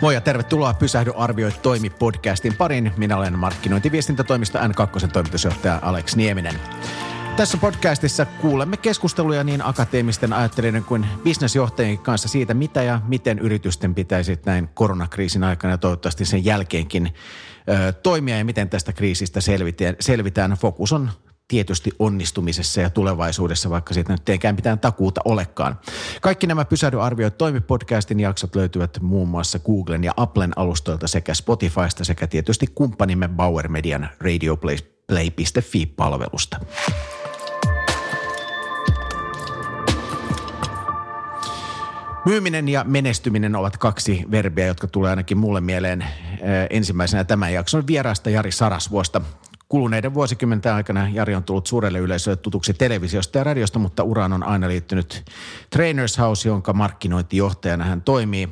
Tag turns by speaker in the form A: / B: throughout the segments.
A: Moi ja tervetuloa Pysähdy arvioi toimi podcastin pariin. Minä olen markkinointiviestintätoimisto N2 toimitusjohtaja Alex Nieminen. Tässä podcastissa kuulemme keskusteluja niin akateemisten ajattelijoiden kuin bisnesjohtajien kanssa siitä, mitä ja miten yritysten pitäisi näin koronakriisin aikana ja toivottavasti sen jälkeenkin toimia ja miten tästä kriisistä selvitään. Fokus on tietysti onnistumisessa ja tulevaisuudessa, vaikka siitä nyt ei mitään takuuta olekaan. Kaikki nämä Pysähdy arvioi toimi podcastin jaksot löytyvät muun muassa Googlen ja Applen alustoilta sekä Spotifysta sekä tietysti kumppanimme Bauer Median radioplay.fi-palvelusta. Myyminen ja menestyminen ovat kaksi verbiä, jotka tulee ainakin mulle mieleen ensimmäisenä tämän jakson vieraasta Jari Sarasvuosta. Kuluneiden vuosikymmenten aikana Jari on tullut suurelle yleisölle tutuksi televisiosta ja radiosta, mutta uraan on aina liittynyt Trainers House, jonka markkinointijohtajana hän toimii.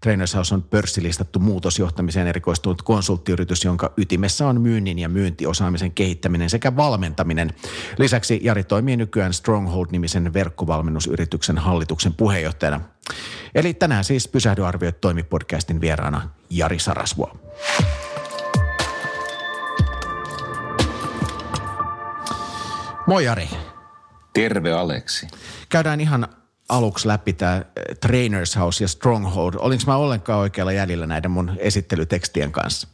A: Trainers House on pörssilistattu muutosjohtamiseen erikoistunut konsulttiyritys, jonka ytimessä on myynnin ja myyntiosaamisen kehittäminen sekä valmentaminen. Lisäksi Jari toimii nykyään Stronghold-nimisen verkkovalmennusyrityksen hallituksen puheenjohtajana. Eli tänään siis Pysähdy arvioit toimipodcastin vieraana Jari Sarasvuo. Moi Jari.
B: Terve Aleksi.
A: Käydään ihan aluksi läpi tämä eh, Trainers House ja Stronghold. Olinko mä ollenkaan oikealla jäljellä näiden mun esittelytekstien kanssa?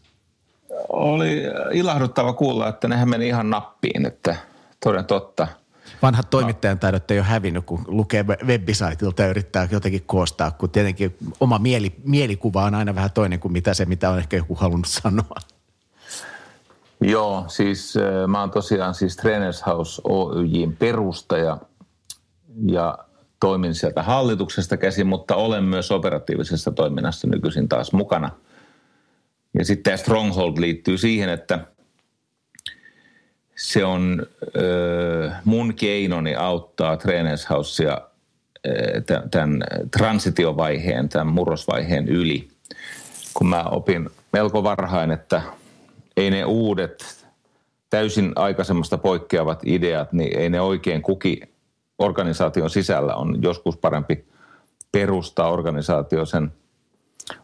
B: Oli ilahduttava kuulla, että nehän meni ihan nappiin, että toden totta.
A: Vanhat toimittajan taidot ei ole hävinnyt, kun lukee webisaitilta ja yrittää jotenkin koostaa, kun tietenkin oma mieli, mielikuva on aina vähän toinen kuin mitä se, mitä on ehkä joku halunnut sanoa.
B: Joo, siis äh, mä oon tosiaan siis Trainers House Oyjin perustaja ja toimin sieltä hallituksesta käsin, mutta olen myös operatiivisessa toiminnassa nykyisin taas mukana. Ja sitten tämä Stronghold liittyy siihen, että se on ö, mun keinoni auttaa Trainers Housea tämän transitiovaiheen, tämän murrosvaiheen yli. Kun mä opin melko varhain, että ei ne uudet, täysin aikaisemmasta poikkeavat ideat, niin ei ne oikein kuki organisaation sisällä. On joskus parempi perustaa organisaatio sen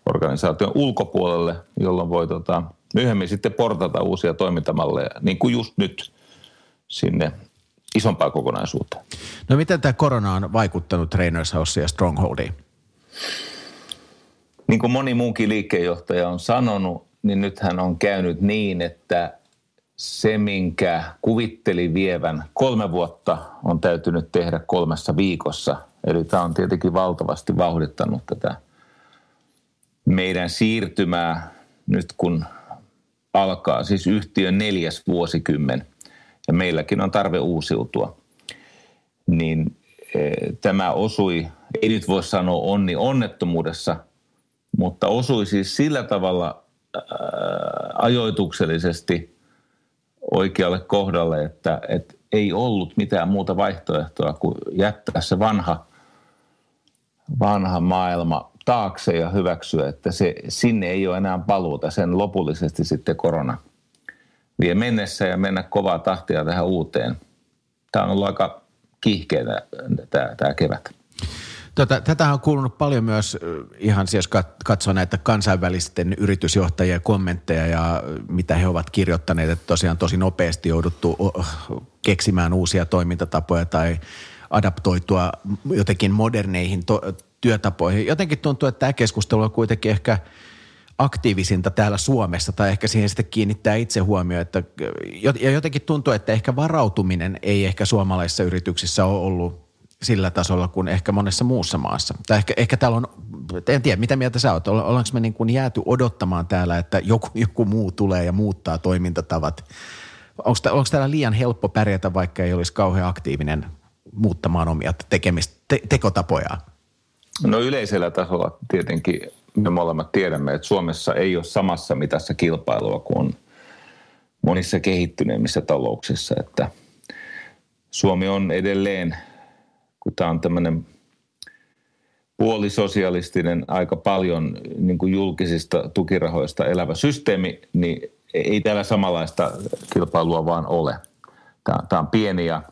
B: organisaation ulkopuolelle, jolloin voi tota, myöhemmin sitten portata uusia toimintamalleja, niin kuin just nyt sinne isompaan kokonaisuuteen.
A: No miten tämä korona on vaikuttanut Trainers House ja Strongholdiin?
B: Niin kuin moni muukin liikkeenjohtaja on sanonut, niin nythän on käynyt niin, että se, minkä kuvitteli vievän kolme vuotta, on täytynyt tehdä kolmessa viikossa. Eli tämä on tietenkin valtavasti vauhdittanut tätä meidän siirtymää nyt kun alkaa siis yhtiön neljäs vuosikymmen ja meilläkin on tarve uusiutua. Niin e, tämä osui, ei nyt voi sanoa onni onnettomuudessa, mutta osui siis sillä tavalla ajoituksellisesti oikealle kohdalle, että, että ei ollut mitään muuta vaihtoehtoa kuin jättää se vanha, vanha maailma taakse ja hyväksyä, että se, sinne ei ole enää paluuta. Sen lopullisesti sitten korona vie mennessä ja mennä kovaa tahtia tähän uuteen. Tämä on ollut aika kiihkeä tämä, tämä kevät.
A: Tota, tätä on kuulunut paljon myös ihan siis katsoa näitä kansainvälisten yritysjohtajien kommentteja ja mitä he ovat kirjoittaneet, että tosiaan tosi nopeasti jouduttu keksimään uusia toimintatapoja tai adaptoitua jotenkin moderneihin to- työtapoihin. Jotenkin tuntuu, että tämä keskustelu on kuitenkin ehkä aktiivisinta täällä Suomessa tai ehkä siihen sitten kiinnittää itse huomioon, että ja jotenkin tuntuu, että ehkä varautuminen ei ehkä suomalaisissa yrityksissä ole ollut sillä tasolla kuin ehkä monessa muussa maassa. Tai ehkä, ehkä täällä on, en tiedä, mitä mieltä sä oot, ollaanko me niin kuin jääty odottamaan täällä, että joku, joku muu tulee ja muuttaa toimintatavat. Onko, onko täällä liian helppo pärjätä, vaikka ei olisi kauhean aktiivinen muuttamaan omia tekemistä, te, tekotapoja?
B: No yleisellä tasolla tietenkin me molemmat tiedämme, että Suomessa ei ole samassa mitassa kilpailua kuin monissa kehittyneimmissä talouksissa, että Suomi on edelleen – kun tämä on tämmöinen puolisosialistinen, aika paljon niin kuin julkisista tukirahoista elävä systeemi, niin ei täällä samanlaista kilpailua vaan ole. Tämä, on pieni ja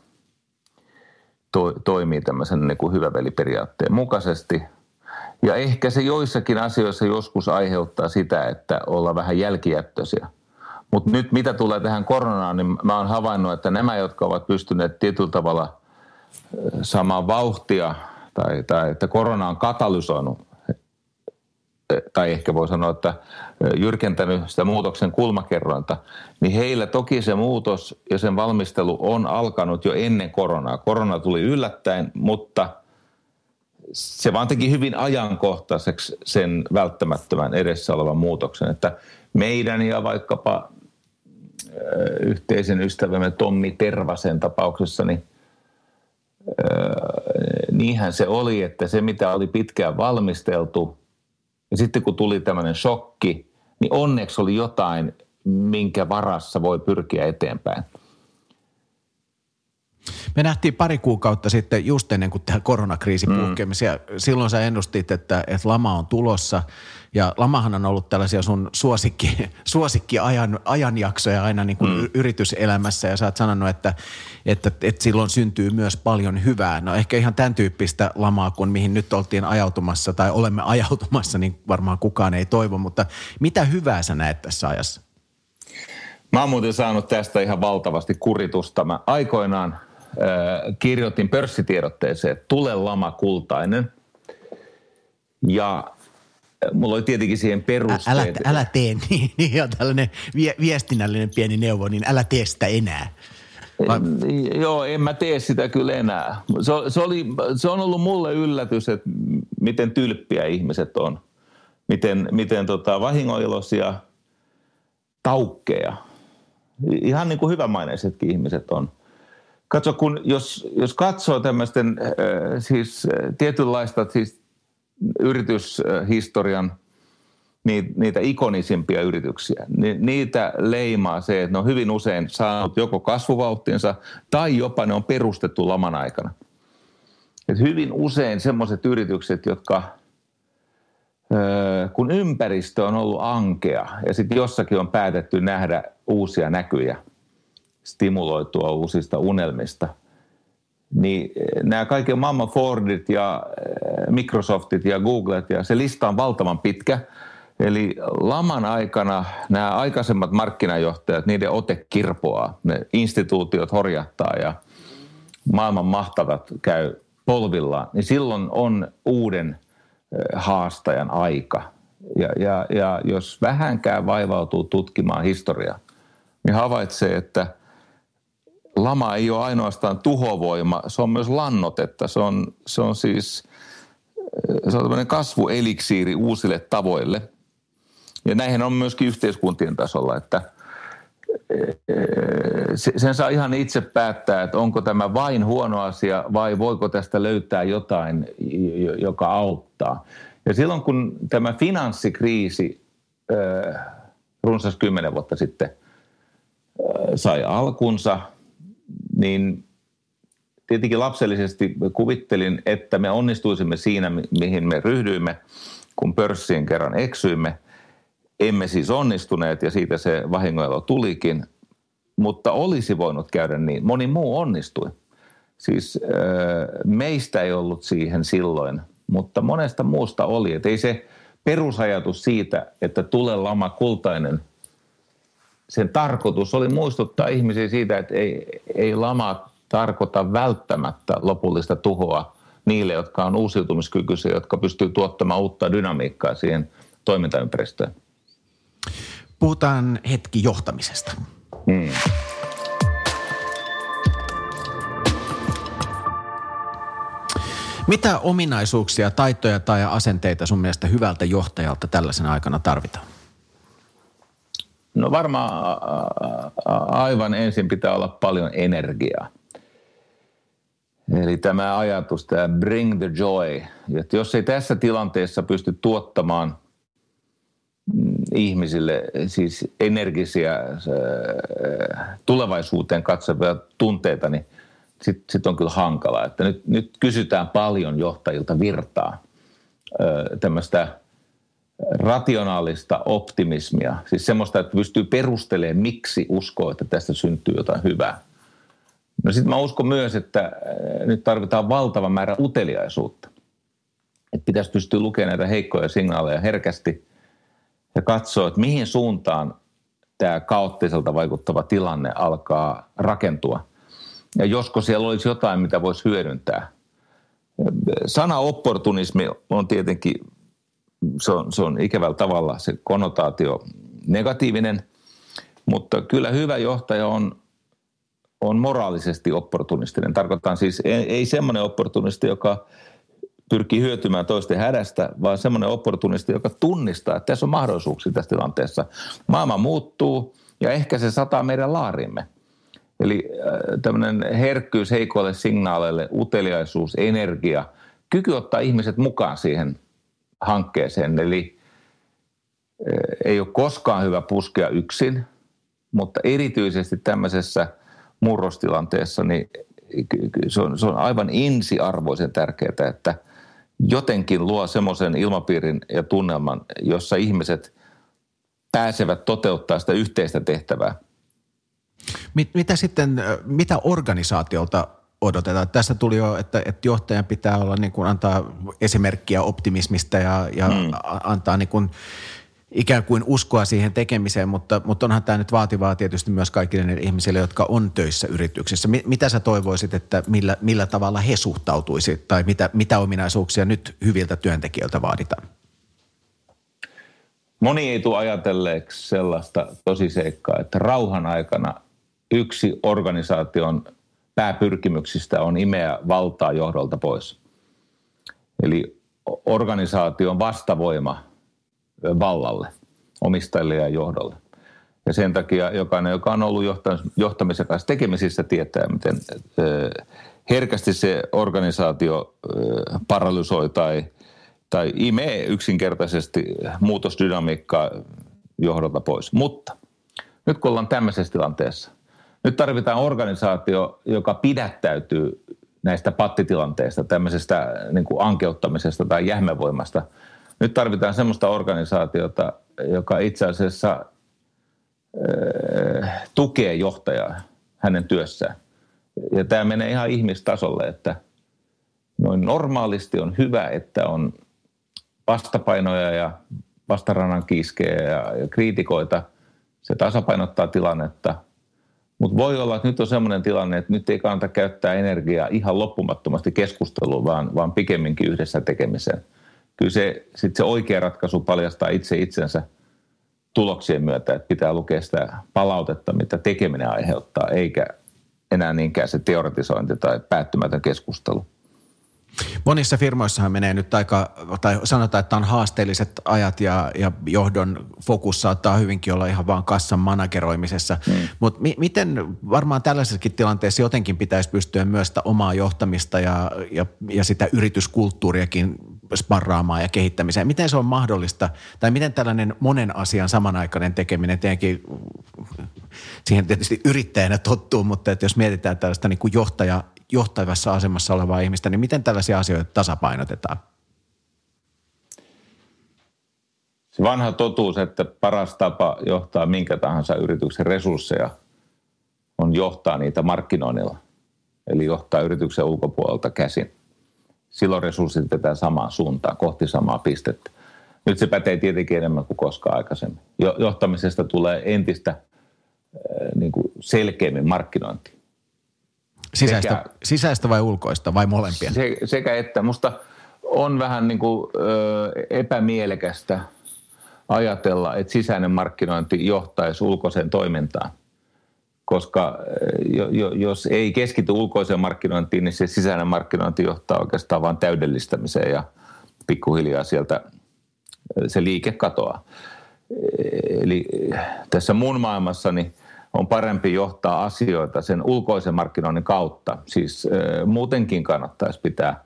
B: to, toimii tämmöisen niin kuin hyväveliperiaatteen mukaisesti. Ja ehkä se joissakin asioissa joskus aiheuttaa sitä, että ollaan vähän jälkijättöisiä. Mutta nyt mitä tulee tähän koronaan, niin mä oon havainnut, että nämä, jotka ovat pystyneet tietyllä tavalla saamaan vauhtia tai, tai että korona on katalysoinut tai ehkä voi sanoa, että jyrkentänyt sitä muutoksen kulmakerrointa, niin heillä toki se muutos ja sen valmistelu on alkanut jo ennen koronaa. Korona tuli yllättäen, mutta se vaan teki hyvin ajankohtaiseksi sen välttämättömän edessä olevan muutoksen, että meidän ja vaikkapa yhteisen ystävämme Tommi Tervasen tapauksessa, niin niinhän se oli, että se mitä oli pitkään valmisteltu – ja sitten kun tuli tämmöinen shokki, niin onneksi oli jotain, minkä varassa voi pyrkiä eteenpäin.
A: Me nähtiin pari kuukautta sitten just ennen kuin tämä koronakriisi mm. puhkemi. Silloin sä ennustit, että, että lama on tulossa ja lamahan on ollut tällaisia sun suosikki, suosikki ajan, ajanjaksoja aina niin kuin mm. yrityselämässä ja sä oot sanonut, että, että, että silloin syntyy myös paljon hyvää. No ehkä ihan tämän tyyppistä lamaa kuin mihin nyt oltiin ajautumassa tai olemme ajautumassa, niin varmaan kukaan ei toivo, mutta mitä hyvää sä näet tässä ajassa?
B: Mä oon muuten saanut tästä ihan valtavasti kuritusta. Mä aikoinaan kirjoitin pörssitiedotteeseen, tule lama kultainen. Ja mulla oli tietenkin siihen perusteet.
A: Älä, älä tee niin, niin on tällainen viestinnällinen pieni neuvo, niin älä tee sitä enää.
B: Vai? Joo, en mä tee sitä kyllä enää. Se, se, oli, se on ollut mulle yllätys, että miten tylppiä ihmiset on. Miten, miten tota, vahingoilosia, taukkeja. Ihan niin kuin hyvämaineisetkin ihmiset on. Katso, kun jos, jos katsoo tämmöisten äh, siis äh, tietynlaista siis yrityshistorian niitä ikonisimpia yrityksiä, niin niitä leimaa se, että ne on hyvin usein saanut joko kasvuvauhtinsa tai jopa ne on perustettu laman aikana. Et hyvin usein semmoiset yritykset, jotka kun ympäristö on ollut ankea ja sitten jossakin on päätetty nähdä uusia näkyjä, stimuloitua uusista unelmista – niin eh, nämä kaiken maailman Fordit ja eh, Microsoftit ja Googlet ja se lista on valtavan pitkä. Eli laman aikana nämä aikaisemmat markkinajohtajat, niiden ote kirpoaa, ne instituutiot horjahtaa ja maailman mahtavat käy polvillaan, niin silloin on uuden eh, haastajan aika. Ja, ja, ja jos vähänkään vaivautuu tutkimaan historiaa, niin havaitsee, että – lama ei ole ainoastaan tuhovoima, se on myös lannotetta. Se on, se on siis se on tämmöinen kasvueliksiiri uusille tavoille. Ja näihin on myöskin yhteiskuntien tasolla, että sen saa ihan itse päättää, että onko tämä vain huono asia vai voiko tästä löytää jotain, joka auttaa. Ja silloin kun tämä finanssikriisi runsas kymmenen vuotta sitten sai alkunsa – niin tietenkin lapsellisesti kuvittelin, että me onnistuisimme siinä, mihin me ryhdyimme, kun pörssiin kerran eksyimme. Emme siis onnistuneet ja siitä se vahingoilla tulikin, mutta olisi voinut käydä niin. Moni muu onnistui. Siis meistä ei ollut siihen silloin, mutta monesta muusta oli. Et ei se perusajatus siitä, että tule lama kultainen – sen tarkoitus oli muistuttaa ihmisiä siitä, että ei, ei lama tarkoita välttämättä lopullista tuhoa niille, jotka on uusiutumiskykyisiä, jotka pystyy tuottamaan uutta dynamiikkaa siihen toimintaympäristöön.
A: Puhutaan hetki johtamisesta. Hmm. Mitä ominaisuuksia, taitoja tai asenteita sun mielestä hyvältä johtajalta tällaisen aikana tarvitaan?
B: No varmaan aivan ensin pitää olla paljon energiaa. Eli tämä ajatus, tämä bring the joy, että jos ei tässä tilanteessa pysty tuottamaan mm, ihmisille siis energisiä tulevaisuuteen katsovia tunteita, niin sitten sit on kyllä hankala. Että nyt, nyt kysytään paljon johtajilta virtaa, tämmöistä – rationaalista optimismia, siis semmoista, että pystyy perustelemaan, miksi uskoo, että tästä syntyy jotain hyvää. No sitten mä uskon myös, että äh, nyt tarvitaan valtava määrä uteliaisuutta. että pitäisi pystyä lukemaan näitä heikkoja signaaleja herkästi ja katsoa, että mihin suuntaan tämä kaoottiselta vaikuttava tilanne alkaa rakentua. Ja josko siellä olisi jotain, mitä voisi hyödyntää. Sana opportunismi on tietenkin, se on, se on ikävällä tavalla se konnotaatio negatiivinen, mutta kyllä hyvä johtaja on, on moraalisesti opportunistinen. Tarkoitan siis ei, ei semmoinen opportunisti, joka pyrkii hyötymään toisten hädästä, vaan semmoinen opportunisti, joka tunnistaa, että tässä on mahdollisuuksia tässä tilanteessa. Maailma muuttuu ja ehkä se sataa meidän laarimme. Eli äh, tämmöinen herkkyys heikoille signaaleille, uteliaisuus, energia, kyky ottaa ihmiset mukaan siihen hankkeeseen. Eli ei ole koskaan hyvä puskea yksin, mutta erityisesti tämmöisessä murrostilanteessa niin se on, se on aivan insiarvoisen tärkeää, että – jotenkin luo semmoisen ilmapiirin ja tunnelman, jossa ihmiset pääsevät toteuttaa sitä yhteistä tehtävää.
A: Mit, mitä sitten, mitä organisaatiolta odotetaan? Tässä tuli jo, että, että johtajan pitää olla niin kuin antaa esimerkkiä optimismista ja, ja mm. antaa niin kuin ikään kuin uskoa siihen tekemiseen, mutta, mutta onhan tämä nyt vaativaa tietysti myös kaikille ne ihmisille, jotka on töissä yrityksissä. Mitä sä toivoisit, että millä, millä tavalla he suhtautuisivat tai mitä, mitä ominaisuuksia nyt hyviltä työntekijöiltä vaaditaan?
B: Moni ei tule ajatelleeksi sellaista tosiseikkaa, että rauhan aikana yksi organisaation pääpyrkimyksistä on imeä valtaa johdolta pois. Eli organisaation vastavoima – vallalle, omistajille ja johdolle. Ja sen takia jokainen, joka on ollut johtamisen kanssa tekemisissä, tietää, miten herkästi se organisaatio paralysoi tai, tai imee yksinkertaisesti muutosdynamiikkaa johdolta pois. Mutta nyt kun ollaan tämmöisessä tilanteessa, nyt tarvitaan organisaatio, joka pidättäytyy näistä pattitilanteista, tämmöisestä niin kuin ankeuttamisesta tai jähmevoimasta – nyt tarvitaan semmoista organisaatiota, joka itse asiassa äh, tukee johtajaa hänen työssään. Ja tämä menee ihan ihmistasolle, että noin normaalisti on hyvä, että on vastapainoja ja vastarannan kiiskejä ja, ja kriitikoita. Se tasapainottaa tilannetta. Mutta voi olla, että nyt on sellainen tilanne, että nyt ei kannata käyttää energiaa ihan loppumattomasti keskusteluun, vaan, vaan pikemminkin yhdessä tekemiseen – kyllä se, sit se oikea ratkaisu paljastaa itse itsensä tuloksien myötä, että pitää lukea sitä palautetta, mitä tekeminen aiheuttaa, eikä enää niinkään se teoretisointi tai päättymätön keskustelu.
A: Monissa firmoissahan menee nyt aika, tai sanotaan, että on haasteelliset ajat ja, ja johdon fokus saattaa hyvinkin olla ihan vaan kassan manageroimisessa. Mm. Mutta mi- miten varmaan tällaisessakin tilanteessa jotenkin pitäisi pystyä myös sitä omaa johtamista ja, ja, ja sitä yrityskulttuuriakin sparraamaan ja kehittämiseen. Miten se on mahdollista, tai miten tällainen monen asian samanaikainen tekeminen tietenkin, siihen tietysti yrittäjänä tottuu, mutta että jos mietitään tällaista niin kuin johtaja, johtavassa asemassa olevaa ihmistä, niin miten tällaisia asioita tasapainotetaan?
B: Se vanha totuus, että paras tapa johtaa minkä tahansa yrityksen resursseja on johtaa niitä markkinoinnilla. Eli johtaa yrityksen ulkopuolelta käsin silloin resurssit tätä samaan suuntaan, kohti samaa pistettä. Nyt se pätee tietenkin enemmän kuin koskaan aikaisemmin. Johtamisesta tulee entistä äh, niin kuin selkeämmin markkinointi.
A: Sisäistä, sekä, sisäistä vai ulkoista vai molempien?
B: Se, sekä että. Musta on vähän niin kuin, ö, epämielekästä ajatella, että sisäinen markkinointi johtaisi ulkoiseen toimintaan koska eh, jos ei keskity ulkoiseen markkinointiin, niin se sisäinen markkinointi johtaa oikeastaan vain täydellistämiseen ja pikkuhiljaa sieltä se liike katoaa. Eli tässä mun maailmassani on parempi johtaa asioita sen ulkoisen markkinoinnin kautta. Siis muutenkin kannattaisi pitää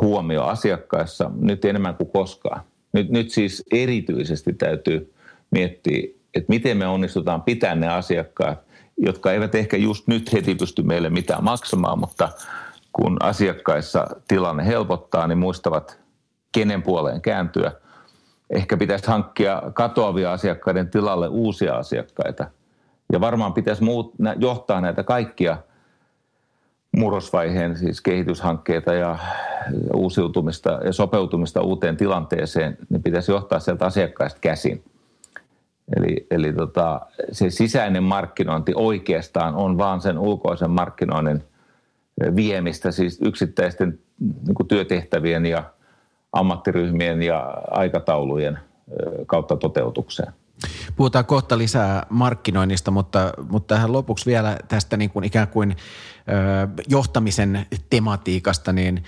B: huomio asiakkaissa nyt enemmän kuin koskaan. Nyt, nyt siis erityisesti täytyy miettiä, että miten me onnistutaan pitämään ne asiakkaat jotka eivät ehkä just nyt heti pysty meille mitään maksamaan, mutta kun asiakkaissa tilanne helpottaa, niin muistavat kenen puoleen kääntyä. Ehkä pitäisi hankkia katoavia asiakkaiden tilalle uusia asiakkaita. Ja varmaan pitäisi muut, johtaa näitä kaikkia murrosvaiheen siis kehityshankkeita ja uusiutumista ja sopeutumista uuteen tilanteeseen, niin pitäisi johtaa sieltä asiakkaista käsin. Eli, eli tota, se sisäinen markkinointi oikeastaan on vaan sen ulkoisen markkinoinnin viemistä, siis yksittäisten niin työtehtävien ja ammattiryhmien ja aikataulujen kautta toteutukseen.
A: Puhutaan kohta lisää markkinoinnista, mutta, mutta tähän lopuksi vielä tästä niin kuin ikään kuin ö, johtamisen tematiikasta, niin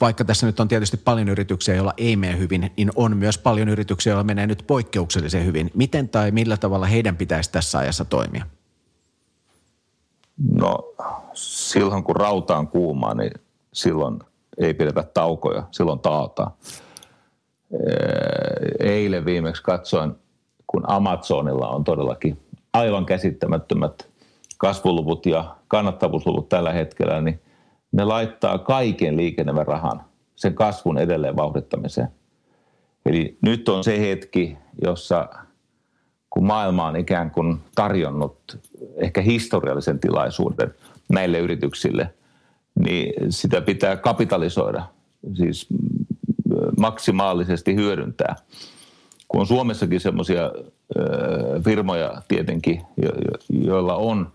A: vaikka tässä nyt on tietysti paljon yrityksiä, joilla ei mene hyvin, niin on myös paljon yrityksiä, joilla menee nyt poikkeuksellisen hyvin. Miten tai millä tavalla heidän pitäisi tässä ajassa toimia?
B: No silloin kun rauta on kuumaa, niin silloin ei pidetä taukoja, silloin taataan. Eilen viimeksi katsoin, kun Amazonilla on todellakin aivan käsittämättömät kasvuluvut ja kannattavuusluvut tällä hetkellä, niin ne laittaa kaiken liikennevän rahan sen kasvun edelleen vauhdittamiseen. Eli nyt on se hetki, jossa kun maailma on ikään kuin tarjonnut ehkä historiallisen tilaisuuden näille yrityksille, niin sitä pitää kapitalisoida, siis maksimaalisesti hyödyntää. Kun on Suomessakin semmoisia firmoja tietenkin, joilla on,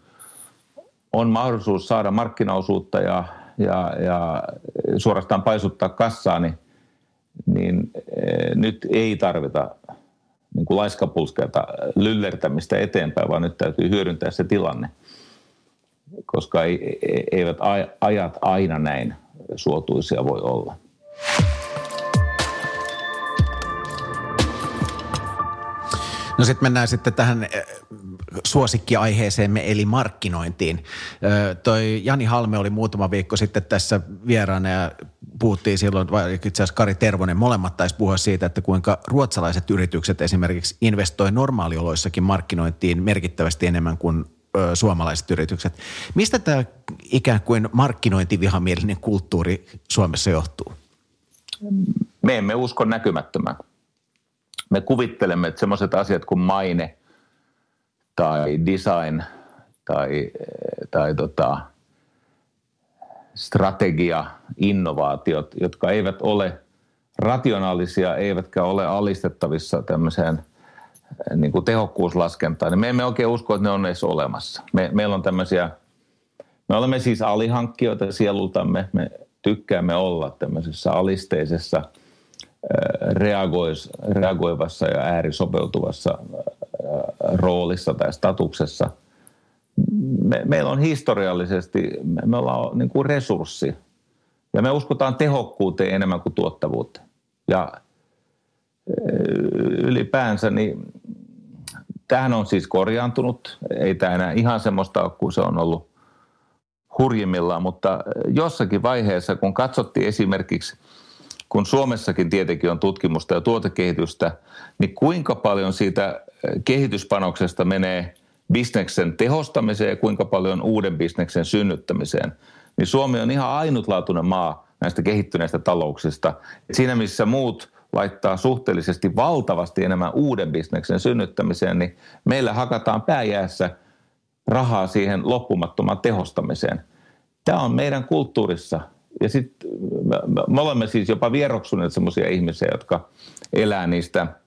B: on mahdollisuus saada markkinaosuutta ja, ja, ja suorastaan paisuttaa kassaa, niin, niin nyt ei tarvita niin kuin laiskapulskeita lyllertämistä eteenpäin, vaan nyt täytyy hyödyntää se tilanne, koska ei, eivät ajat aina näin suotuisia voi olla.
A: No sitten mennään sitten tähän eh, suosikkiaiheeseemme eli markkinointiin. Toi Jani Halme oli muutama viikko sitten tässä vieraana ja puhuttiin silloin, vai itse asiassa Kari Tervonen, molemmat taisi puhua siitä, että kuinka ruotsalaiset yritykset esimerkiksi investoi normaalioloissakin markkinointiin merkittävästi enemmän kuin ö, suomalaiset yritykset. Mistä tämä ikään kuin markkinointivihamielinen kulttuuri Suomessa johtuu?
B: Me emme usko näkymättömään. Me kuvittelemme, että sellaiset asiat kuin maine tai design tai, tai tota, strategia, innovaatiot, jotka eivät ole rationaalisia eivätkä ole alistettavissa tämmöiseen niin kuin tehokkuuslaskentaan, niin me emme oikein usko, että ne on edes olemassa. Me, meillä on tämmöisiä, me olemme siis alihankkijoita sielultamme, me tykkäämme olla tämmöisessä alisteisessa reagois, reagoivassa ja äärisopeutuvassa roolissa tai statuksessa – me, meillä on historiallisesti, me, ollaan niin kuin resurssi ja me uskotaan tehokkuuteen enemmän kuin tuottavuuteen. Ja ylipäänsä niin tähän on siis korjaantunut. Ei tämä enää ihan semmoista ole kuin se on ollut hurjimmillaan, mutta jossakin vaiheessa, kun katsottiin esimerkiksi, kun Suomessakin tietenkin on tutkimusta ja tuotekehitystä, niin kuinka paljon siitä kehityspanoksesta menee – bisneksen tehostamiseen ja kuinka paljon uuden bisneksen synnyttämiseen, niin Suomi on ihan ainutlaatuinen maa näistä kehittyneistä talouksista. Siinä missä muut laittaa suhteellisesti valtavasti enemmän uuden bisneksen synnyttämiseen, niin meillä hakataan pääjäässä rahaa siihen loppumattomaan tehostamiseen. Tämä on meidän kulttuurissa. Ja sitten me, me olemme siis jopa vieroksuneet sellaisia ihmisiä, jotka elää niistä –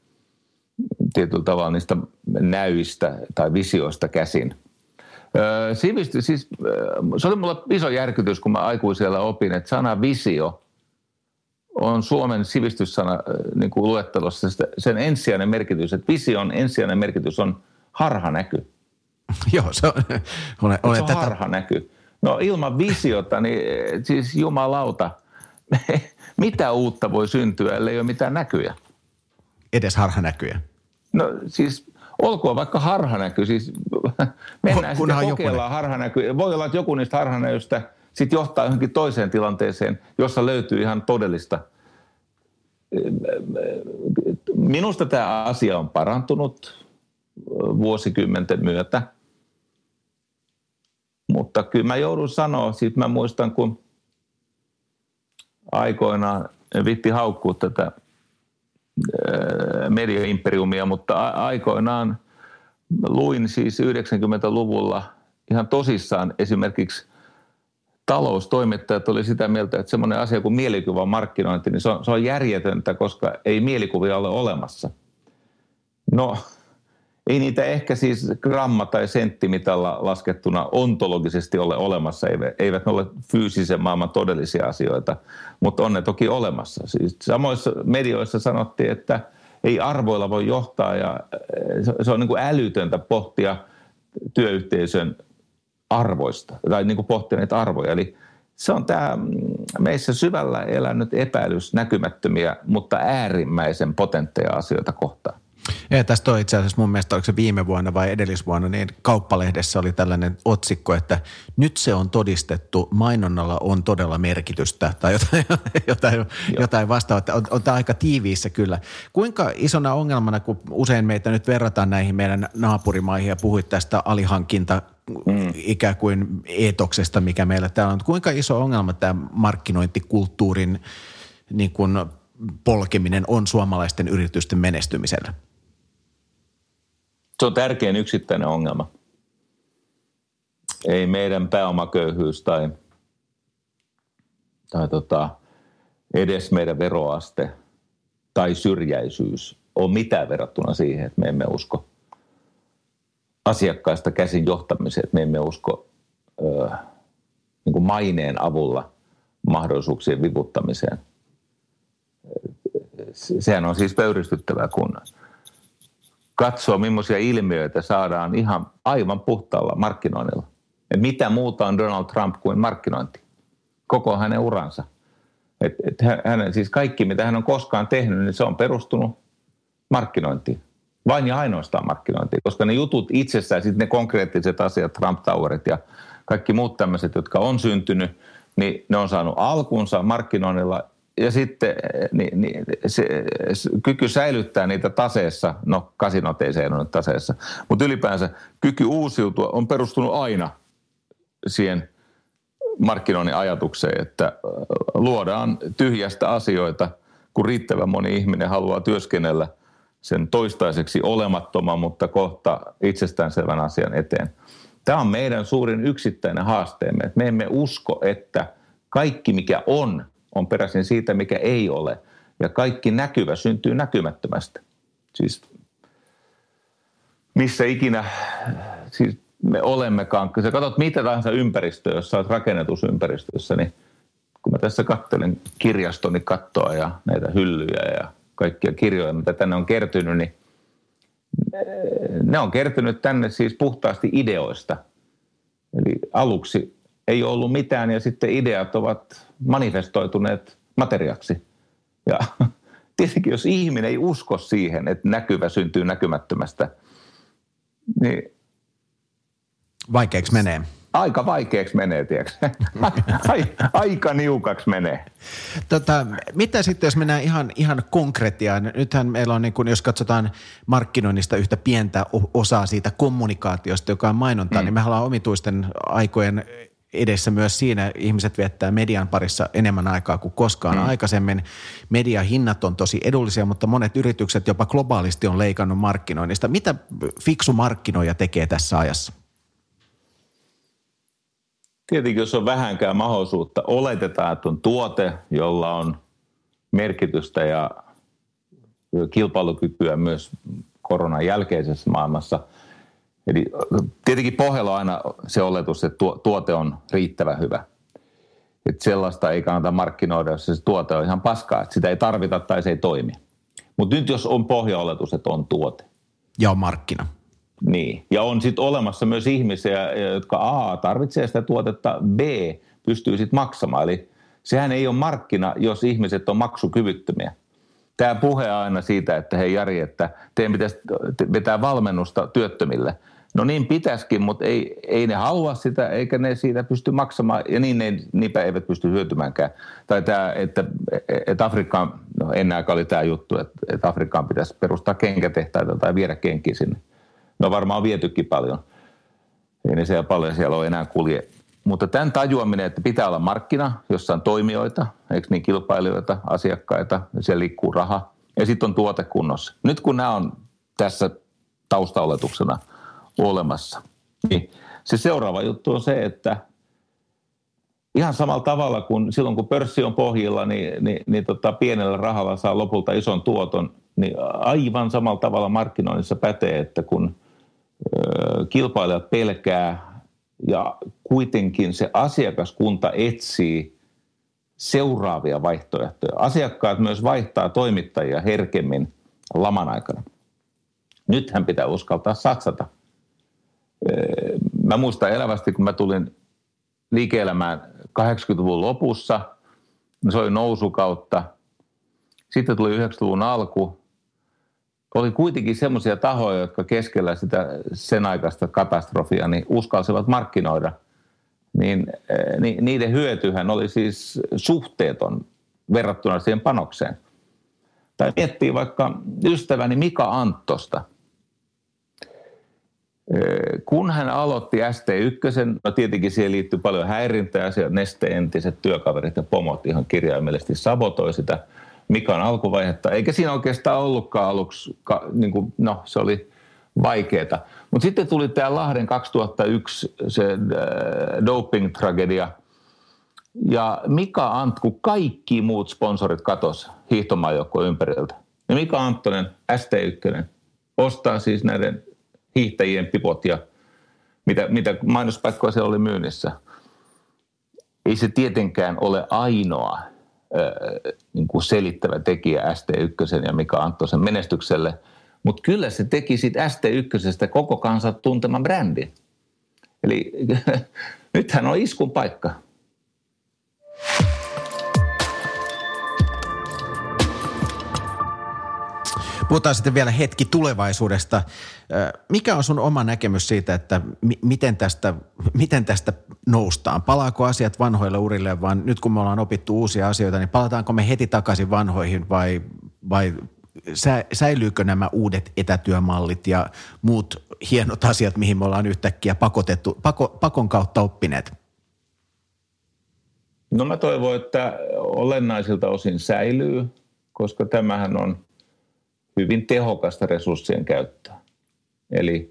B: tietyllä tavalla niistä näyistä tai visioista käsin. Sivistys, siis, se oli mulla iso järkytys, kun mä aikuisella opin, että sana visio on Suomen sivistyssana niin kuin luettelossa sen ensisijainen merkitys, että vision ensisijainen merkitys on harhanäky.
A: Joo, se on,
B: olen, olen se on tätä... harhanäky. No ilman visiota, niin siis jumalauta, mitä uutta voi syntyä, ellei ole mitään näkyjä?
A: Edes harhanäkyjä.
B: No siis olkoon vaikka harhanäky, siis mennään sitten kokeillaan harhanäky. Voi olla, että joku niistä harhanäystä sitten johtaa johonkin toiseen tilanteeseen, jossa löytyy ihan todellista. Minusta tämä asia on parantunut vuosikymmenten myötä, mutta kyllä mä joudun sanoa, siis mä muistan kun aikoinaan vitti haukkuu tätä mediaimperiumia, mutta aikoinaan luin siis 90-luvulla ihan tosissaan esimerkiksi taloustoimittajat oli sitä mieltä, että semmoinen asia kuin mielikuvan markkinointi, niin se on, se on järjetöntä, koska ei mielikuvia ole olemassa. No, ei niitä ehkä siis gramma- tai senttimitalla laskettuna ontologisesti ole olemassa, eivät ne ole fyysisen maailman todellisia asioita, mutta on ne toki olemassa. Siis samoissa medioissa sanottiin, että ei arvoilla voi johtaa ja se on niin kuin älytöntä pohtia työyhteisön arvoista tai niin kuin pohtia niitä arvoja. Eli se on tämä mm, meissä syvällä elänyt epäilys näkymättömiä, mutta äärimmäisen potentteja asioita kohtaan.
A: Ja tästä on itse asiassa mun mielestä, oliko se viime vuonna vai edellisvuonna, niin kauppalehdessä oli tällainen otsikko, että nyt se on todistettu, mainonnalla on todella merkitystä tai jotain, jotain, jotain vastaavaa. On, on tämä aika tiiviissä kyllä. Kuinka isona ongelmana, kun usein meitä nyt verrataan näihin meidän naapurimaihin ja puhuit tästä alihankinta mm. ikään kuin eetoksesta, mikä meillä täällä on. Kuinka iso ongelma tämä markkinointikulttuurin niin kuin polkeminen on suomalaisten yritysten menestymisellä?
B: Se on tärkein yksittäinen ongelma. Ei meidän pääomaköyhyys tai, tai tota, edes meidän veroaste tai syrjäisyys on mitään verrattuna siihen, että me emme usko asiakkaista käsin johtamiseen, että me emme usko ö, niin kuin maineen avulla mahdollisuuksien vivuttamiseen. Sehän on siis pöyristyttävää, kun katsoa, millaisia ilmiöitä saadaan ihan aivan puhtaalla markkinoinnilla. Et mitä muuta on Donald Trump kuin markkinointi? Koko hänen uransa. Et, et hänen, siis kaikki, mitä hän on koskaan tehnyt, niin se on perustunut markkinointiin. Vain ja ainoastaan markkinointiin, koska ne jutut itsessään, sitten ne konkreettiset asiat, Trump Towerit ja kaikki muut tämmöiset, jotka on syntynyt, niin ne on saanut alkunsa markkinoinnilla ja sitten niin, niin, se, se, kyky säilyttää niitä taseessa, no kasinot ei säilynyt taseessa, mutta ylipäänsä kyky uusiutua on perustunut aina siihen markkinoinnin ajatukseen, että luodaan tyhjästä asioita, kun riittävän moni ihminen haluaa työskennellä sen toistaiseksi olemattoman, mutta kohta itsestäänselvän asian eteen. Tämä on meidän suurin yksittäinen haasteemme, että me emme usko, että kaikki mikä on – on peräisin siitä, mikä ei ole. Ja kaikki näkyvä syntyy näkymättömästä. Siis missä ikinä siis me olemmekaan. Kun sä katsot mitä tahansa ympäristöä, jos sä oot rakennetusympäristössä, niin kun mä tässä katselen kirjastoni kattoa ja näitä hyllyjä ja kaikkia kirjoja, mitä tänne on kertynyt, niin ne on kertynyt tänne siis puhtaasti ideoista. Eli aluksi ei ollut mitään ja sitten ideat ovat manifestoituneet materiaksi. Ja tietenkin jos ihminen ei usko siihen, että näkyvä syntyy näkymättömästä, niin...
A: Vaikeaksi menee.
B: Aika vaikeaksi menee, tiedätkö? Aika niukaksi menee.
A: Tota, mitä sitten, jos mennään ihan, ihan konkretiaan? Nythän meillä on, niin kun, jos katsotaan markkinoinnista yhtä pientä osaa siitä kommunikaatiosta, joka on mainontaa, mm. niin me ollaan omituisten aikojen edessä myös siinä ihmiset viettää median parissa enemmän aikaa kuin koskaan mm. aikaisemmin. Mediahinnat on tosi edullisia, mutta monet yritykset jopa globaalisti on leikannut markkinoinnista. Mitä fiksu markkinoija tekee tässä ajassa?
B: Tietenkin, jos on vähänkään mahdollisuutta, oletetaan, että on tuote, jolla on merkitystä ja kilpailukykyä myös koronan jälkeisessä maailmassa – Eli tietenkin pohjalla on aina se oletus, että tuote on riittävän hyvä. Että sellaista ei kannata markkinoida, jos se tuote on ihan paskaa, että sitä ei tarvita tai se ei toimi. Mutta nyt jos on pohjaoletus, että on tuote.
A: Ja on markkina.
B: Niin. Ja on sitten olemassa myös ihmisiä, jotka A tarvitsee sitä tuotetta, B pystyy sitten maksamaan. Eli sehän ei ole markkina, jos ihmiset on maksukyvyttömiä tämä puhe aina siitä, että hei Jari, että teidän pitäisi vetää valmennusta työttömille. No niin pitäisikin, mutta ei, ei ne halua sitä, eikä ne siitä pysty maksamaan, ja niin ne, niinpä eivät pysty hyötymäänkään. Tai tämä, että, että Afrikkaan, no ennen oli tämä juttu, että, että Afrikkaan pitäisi perustaa kenkätehtaita tai viedä kenkiä sinne. No varmaan on vietykin paljon. Ei ne siellä paljon siellä ole enää kulje. Mutta tämän tajuaminen, että pitää olla markkina, jossa on toimijoita, eikö niin kilpailijoita, asiakkaita, siellä liikkuu raha, ja sitten on tuote kunnossa. Nyt kun nämä on tässä taustaoletuksena olemassa, niin se seuraava juttu on se, että ihan samalla tavalla kuin silloin, kun pörssi on pohjilla, niin, niin, niin tota, pienellä rahalla saa lopulta ison tuoton, niin aivan samalla tavalla markkinoinnissa pätee, että kun ö, kilpailijat pelkää ja kuitenkin se asiakaskunta etsii seuraavia vaihtoehtoja. Asiakkaat myös vaihtaa toimittajia herkemmin laman aikana. Nythän pitää uskaltaa satsata. Mä muistan elävästi, kun mä tulin liike-elämään 80-luvun lopussa. Se oli nousukautta. Sitten tuli 90-luvun alku. Oli kuitenkin semmoisia tahoja, jotka keskellä sitä sen aikaista katastrofia niin uskalsivat markkinoida. Niin, niin niiden hyötyhän oli siis suhteeton verrattuna siihen panokseen. Tai miettii vaikka ystäväni Mika Anttosta – kun hän aloitti ST1, no tietenkin siihen liittyy paljon häirintää, se Nesteen entiset työkaverit ja pomot ihan kirjaimellisesti sabotoi sitä Mikan alkuvaihetta, eikä siinä oikeastaan ollutkaan aluksi, niin kuin, no se oli vaikeaa. Mutta sitten tuli tämä Lahden 2001 se äh, doping-tragedia, ja Mika Ant, kun kaikki muut sponsorit katos hiihtomaajoukkojen ympäriltä, ja Mika Anttonen, ST1, ostaa siis näiden hiihtäjien pipot ja mitä, mitä mainospaikkoja siellä oli myynnissä. Ei se tietenkään ole ainoa niin kuin selittävä tekijä ST1 ja Mika Anttosen menestykselle, mutta kyllä se teki siitä ST1 koko kansan tunteman brändin. Eli nythän on iskun paikka.
A: Puhutaan sitten vielä hetki tulevaisuudesta. Mikä on sun oma näkemys siitä, että miten tästä, miten tästä noustaan? Palaako asiat vanhoille urille, vaan nyt kun me ollaan opittu uusia asioita, niin palataanko me heti takaisin vanhoihin vai, vai säilyykö nämä uudet etätyömallit ja muut hienot asiat, mihin me ollaan yhtäkkiä pakotettu, pako, pakon kautta oppineet?
B: No mä toivon, että olennaisilta osin säilyy, koska tämähän on hyvin tehokasta resurssien käyttöä. Eli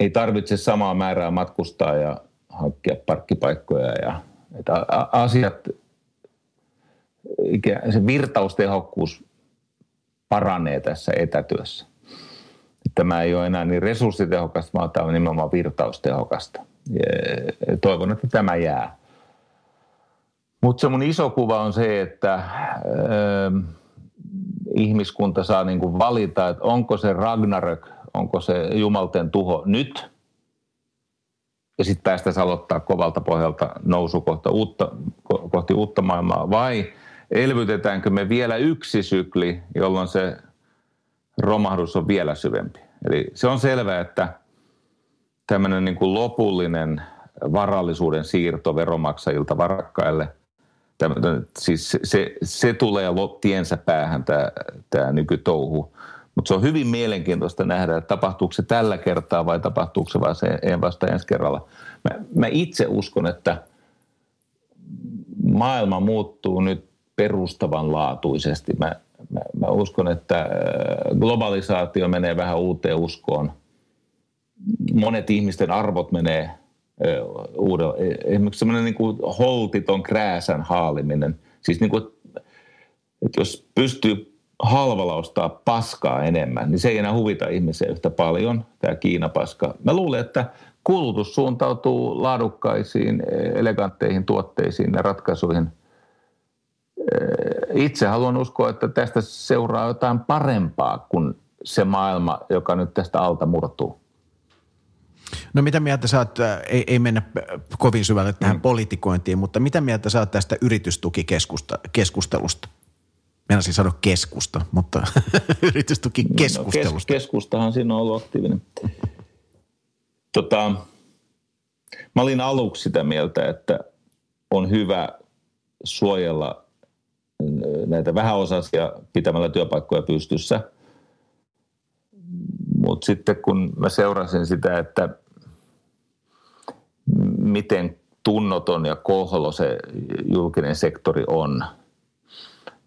B: ei tarvitse samaa määrää matkustaa ja hankkia parkkipaikkoja ja että asiat, se virtaustehokkuus paranee tässä etätyössä. Tämä ei ole enää niin resurssitehokasta, vaan tämä on nimenomaan virtaustehokasta. Ja toivon, että tämä jää. Mutta se mun iso kuva on se, että öö, ihmiskunta saa niin kuin valita, että onko se Ragnarök, onko se Jumalten tuho nyt, ja sitten päästäisiin aloittaa kovalta pohjalta nousu kohta uutta, kohti uutta maailmaa, vai elvytetäänkö me vielä yksi sykli, jolloin se romahdus on vielä syvempi. Eli se on selvää, että tämmöinen niin kuin lopullinen varallisuuden siirto veromaksajilta varakkaille – Tämä, siis se, se, se tulee tiensä päähän tämä, tämä nykytouhu. Mutta se on hyvin mielenkiintoista nähdä, että tapahtuuko se tällä kertaa vai tapahtuuko se vasta ensi kerralla. Mä, mä itse uskon, että maailma muuttuu nyt perustavanlaatuisesti. Mä, mä, mä uskon, että äh, globalisaatio menee vähän uuteen uskoon. Monet ihmisten arvot menee uudella. E, esimerkiksi semmoinen niin kuin holtiton krääsän haaliminen. Siis niin kuin, että jos pystyy halvalla ostaa paskaa enemmän, niin se ei enää huvita ihmisiä yhtä paljon, tämä Kiinapaska. Mä luulen, että kulutus suuntautuu laadukkaisiin, elegantteihin tuotteisiin ja ratkaisuihin. Itse haluan uskoa, että tästä seuraa jotain parempaa kuin se maailma, joka nyt tästä alta murtuu.
A: No mitä mieltä sä oot, äh, ei, ei mennä kovin syvälle tähän mm. politikointiin, mutta mitä mieltä sä oot tästä yritystukikeskustelusta? Meidän siis sanoa keskusta, mutta yritystukikeskustelusta. No, kes,
B: keskustahan siinä on ollut aktiivinen. Tota, mä olin aluksi sitä mieltä, että on hyvä suojella näitä vähäosaisia pitämällä työpaikkoja pystyssä – mutta sitten kun mä seurasin sitä, että miten tunnoton ja kohlo se julkinen sektori on,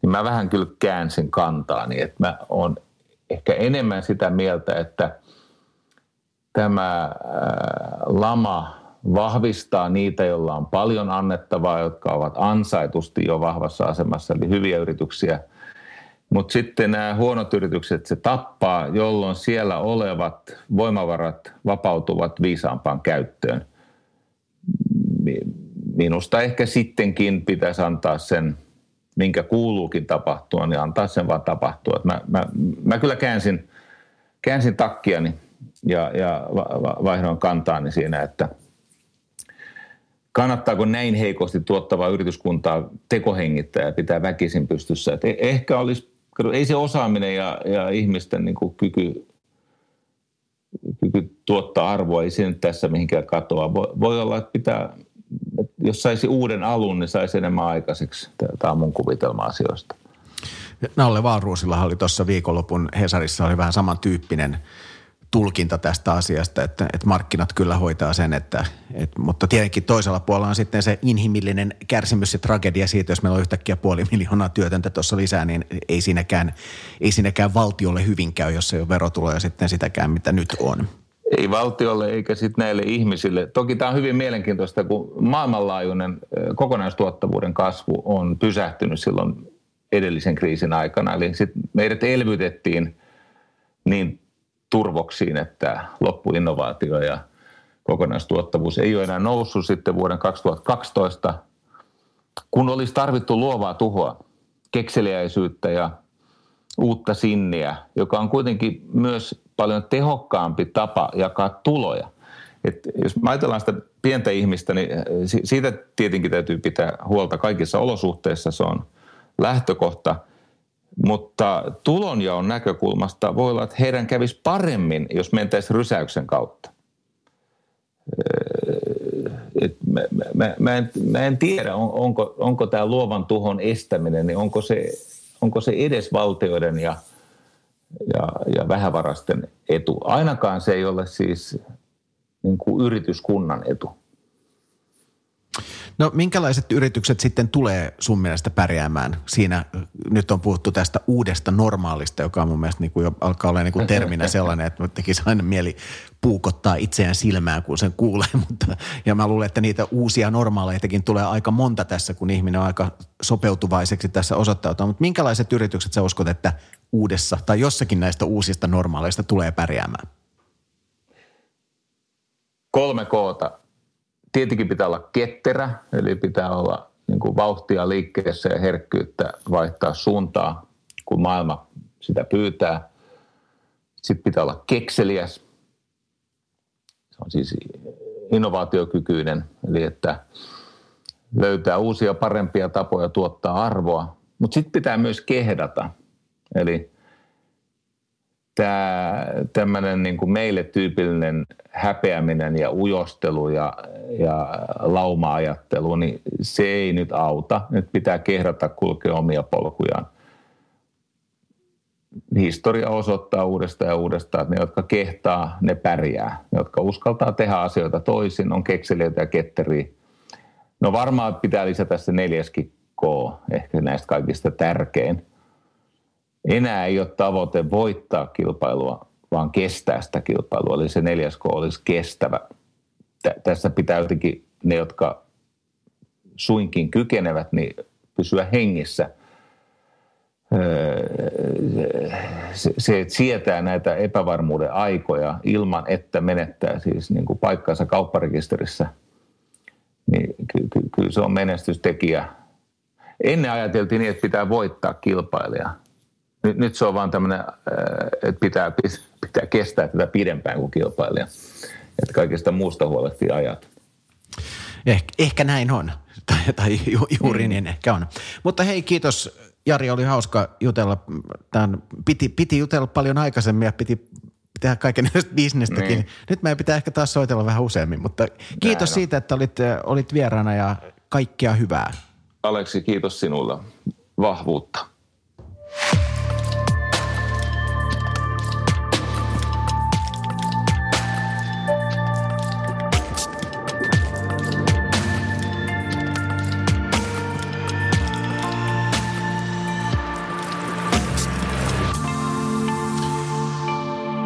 B: niin mä vähän kyllä käänsin kantaani, että mä oon ehkä enemmän sitä mieltä, että tämä lama vahvistaa niitä, joilla on paljon annettavaa, jotka ovat ansaitusti jo vahvassa asemassa, eli hyviä yrityksiä. Mutta sitten nämä huonot yritykset se tappaa, jolloin siellä olevat voimavarat vapautuvat viisaampaan käyttöön. Minusta ehkä sittenkin pitäisi antaa sen, minkä kuuluukin tapahtua, niin antaa sen vaan tapahtua. Mä, mä, mä kyllä käänsin, käänsin takkiani ja, ja vaihdoin kantaani siinä, että – kannattaako näin heikosti tuottavaa yrityskuntaa tekohengittää ja pitää väkisin pystyssä. Et e- ehkä olisi, ei se osaaminen ja, ja ihmisten niin kuin kyky, kyky tuottaa arvoa, ei se nyt tässä mihinkään katoa. Voi, voi olla, että pitää, että jos saisi uuden alun, niin saisi enemmän aikaiseksi. Tämä on mun kuvitelma asioista.
A: Nalle Vaaruusilla oli tuossa viikonlopun Hesarissa oli vähän samantyyppinen – tulkinta tästä asiasta, että, että markkinat kyllä hoitaa sen, että, että, mutta tietenkin toisella puolella on sitten se inhimillinen kärsimys ja tragedia siitä, jos meillä on yhtäkkiä puoli miljoonaa työtöntä tuossa lisää, niin ei siinäkään, ei siinäkään valtiolle hyvin käy, jos ei ole verotuloja sitten sitäkään, mitä nyt on.
B: Ei valtiolle eikä sitten näille ihmisille. Toki tämä on hyvin mielenkiintoista, kun maailmanlaajuinen kokonaistuottavuuden kasvu on pysähtynyt silloin edellisen kriisin aikana. Eli sit meidät elvytettiin niin turvoksiin, että loppuinnovaatio ja kokonaistuottavuus ei ole enää noussut sitten vuoden 2012, kun olisi tarvittu luovaa tuhoa, kekseliäisyyttä ja uutta sinniä, joka on kuitenkin myös paljon tehokkaampi tapa jakaa tuloja. Et jos ajatellaan sitä pientä ihmistä, niin siitä tietenkin täytyy pitää huolta kaikissa olosuhteissa. Se on lähtökohta – mutta tulonjaon näkökulmasta voi olla, että heidän kävisi paremmin, jos mentäisiin rysäyksen kautta. Et mä, mä, mä, en, mä en tiedä, on, onko, onko tämä luovan tuhon estäminen, niin onko se, onko se edes valtioiden ja, ja, ja vähävarasten etu. Ainakaan se ei ole siis niin kuin yrityskunnan etu.
A: No minkälaiset yritykset sitten tulee sun mielestä pärjäämään siinä? Nyt on puhuttu tästä uudesta normaalista, joka on mun mielestä niin kuin jo alkaa olla niin kuin terminä sellainen, että tekisi aina mieli puukottaa itseään silmään, kun sen kuulee. Mutta, ja mä luulen, että niitä uusia normaaleitakin tulee aika monta tässä, kun ihminen on aika sopeutuvaiseksi tässä osoittautua. Mutta minkälaiset yritykset sä uskot, että uudessa tai jossakin näistä uusista normaaleista tulee pärjäämään?
B: Kolme koota tietenkin pitää olla ketterä, eli pitää olla niin kuin vauhtia liikkeessä ja herkkyyttä vaihtaa suuntaa, kun maailma sitä pyytää. Sitten pitää olla kekseliäs. Se on siis innovaatiokykyinen, eli että löytää uusia parempia tapoja tuottaa arvoa. Mutta sitten pitää myös kehdata. Eli tämä tämmöinen niin kuin meille tyypillinen häpeäminen ja ujostelu ja, ja lauma-ajattelu, niin se ei nyt auta. Nyt pitää kehdata kulkea omia polkujaan. Historia osoittaa uudestaan ja uudestaan, että ne, jotka kehtaa, ne pärjää. Ne, jotka uskaltaa tehdä asioita toisin, on kekselijöitä ja ketteriä. No varmaan pitää lisätä se neljäskin K, ehkä näistä kaikista tärkein – enää ei ole tavoite voittaa kilpailua, vaan kestää sitä kilpailua. Eli se neljäs K olisi kestävä. Tässä pitää jotenkin ne, jotka suinkin kykenevät, niin pysyä hengissä. Se, että sietää näitä epävarmuuden aikoja ilman, että menettää siis niin kuin paikkansa kaupparekisterissä, niin kyllä ky, ky, se on menestystekijä. Ennen ajateltiin niin, että pitää voittaa kilpailija nyt, nyt se on vaan tämmöinen, äh, että pitää, pitää kestää tätä pidempään kuin kilpailija. Että kaikesta muusta huolehtii ajat.
A: Eh, ehkä näin on, tai, tai ju, juuri mm. niin ehkä on. Mutta hei, kiitos Jari, oli hauska jutella. Tämän, piti, piti jutella paljon aikaisemmin ja piti tehdä kaiken bisnestäkin. Niin. Nyt meidän pitää ehkä taas soitella vähän useammin, mutta kiitos Näin siitä, että olit, olit vieraana ja kaikkea hyvää.
B: Aleksi, kiitos sinulle. Vahvuutta.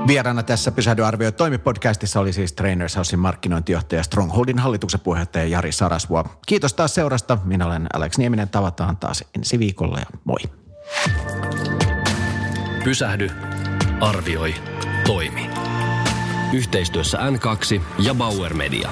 A: Vieraana tässä Pysähdy arvioi toimipodcastissa oli siis Trainers Housein markkinointijohtaja Strongholdin hallituksen puheenjohtaja Jari Sarasvuo. Kiitos taas seurasta. Minä olen Alex Nieminen. Tavataan taas ensi viikolla ja moi.
C: Pysähdy, arvioi, toimi. Yhteistyössä N2 ja Bauer Media.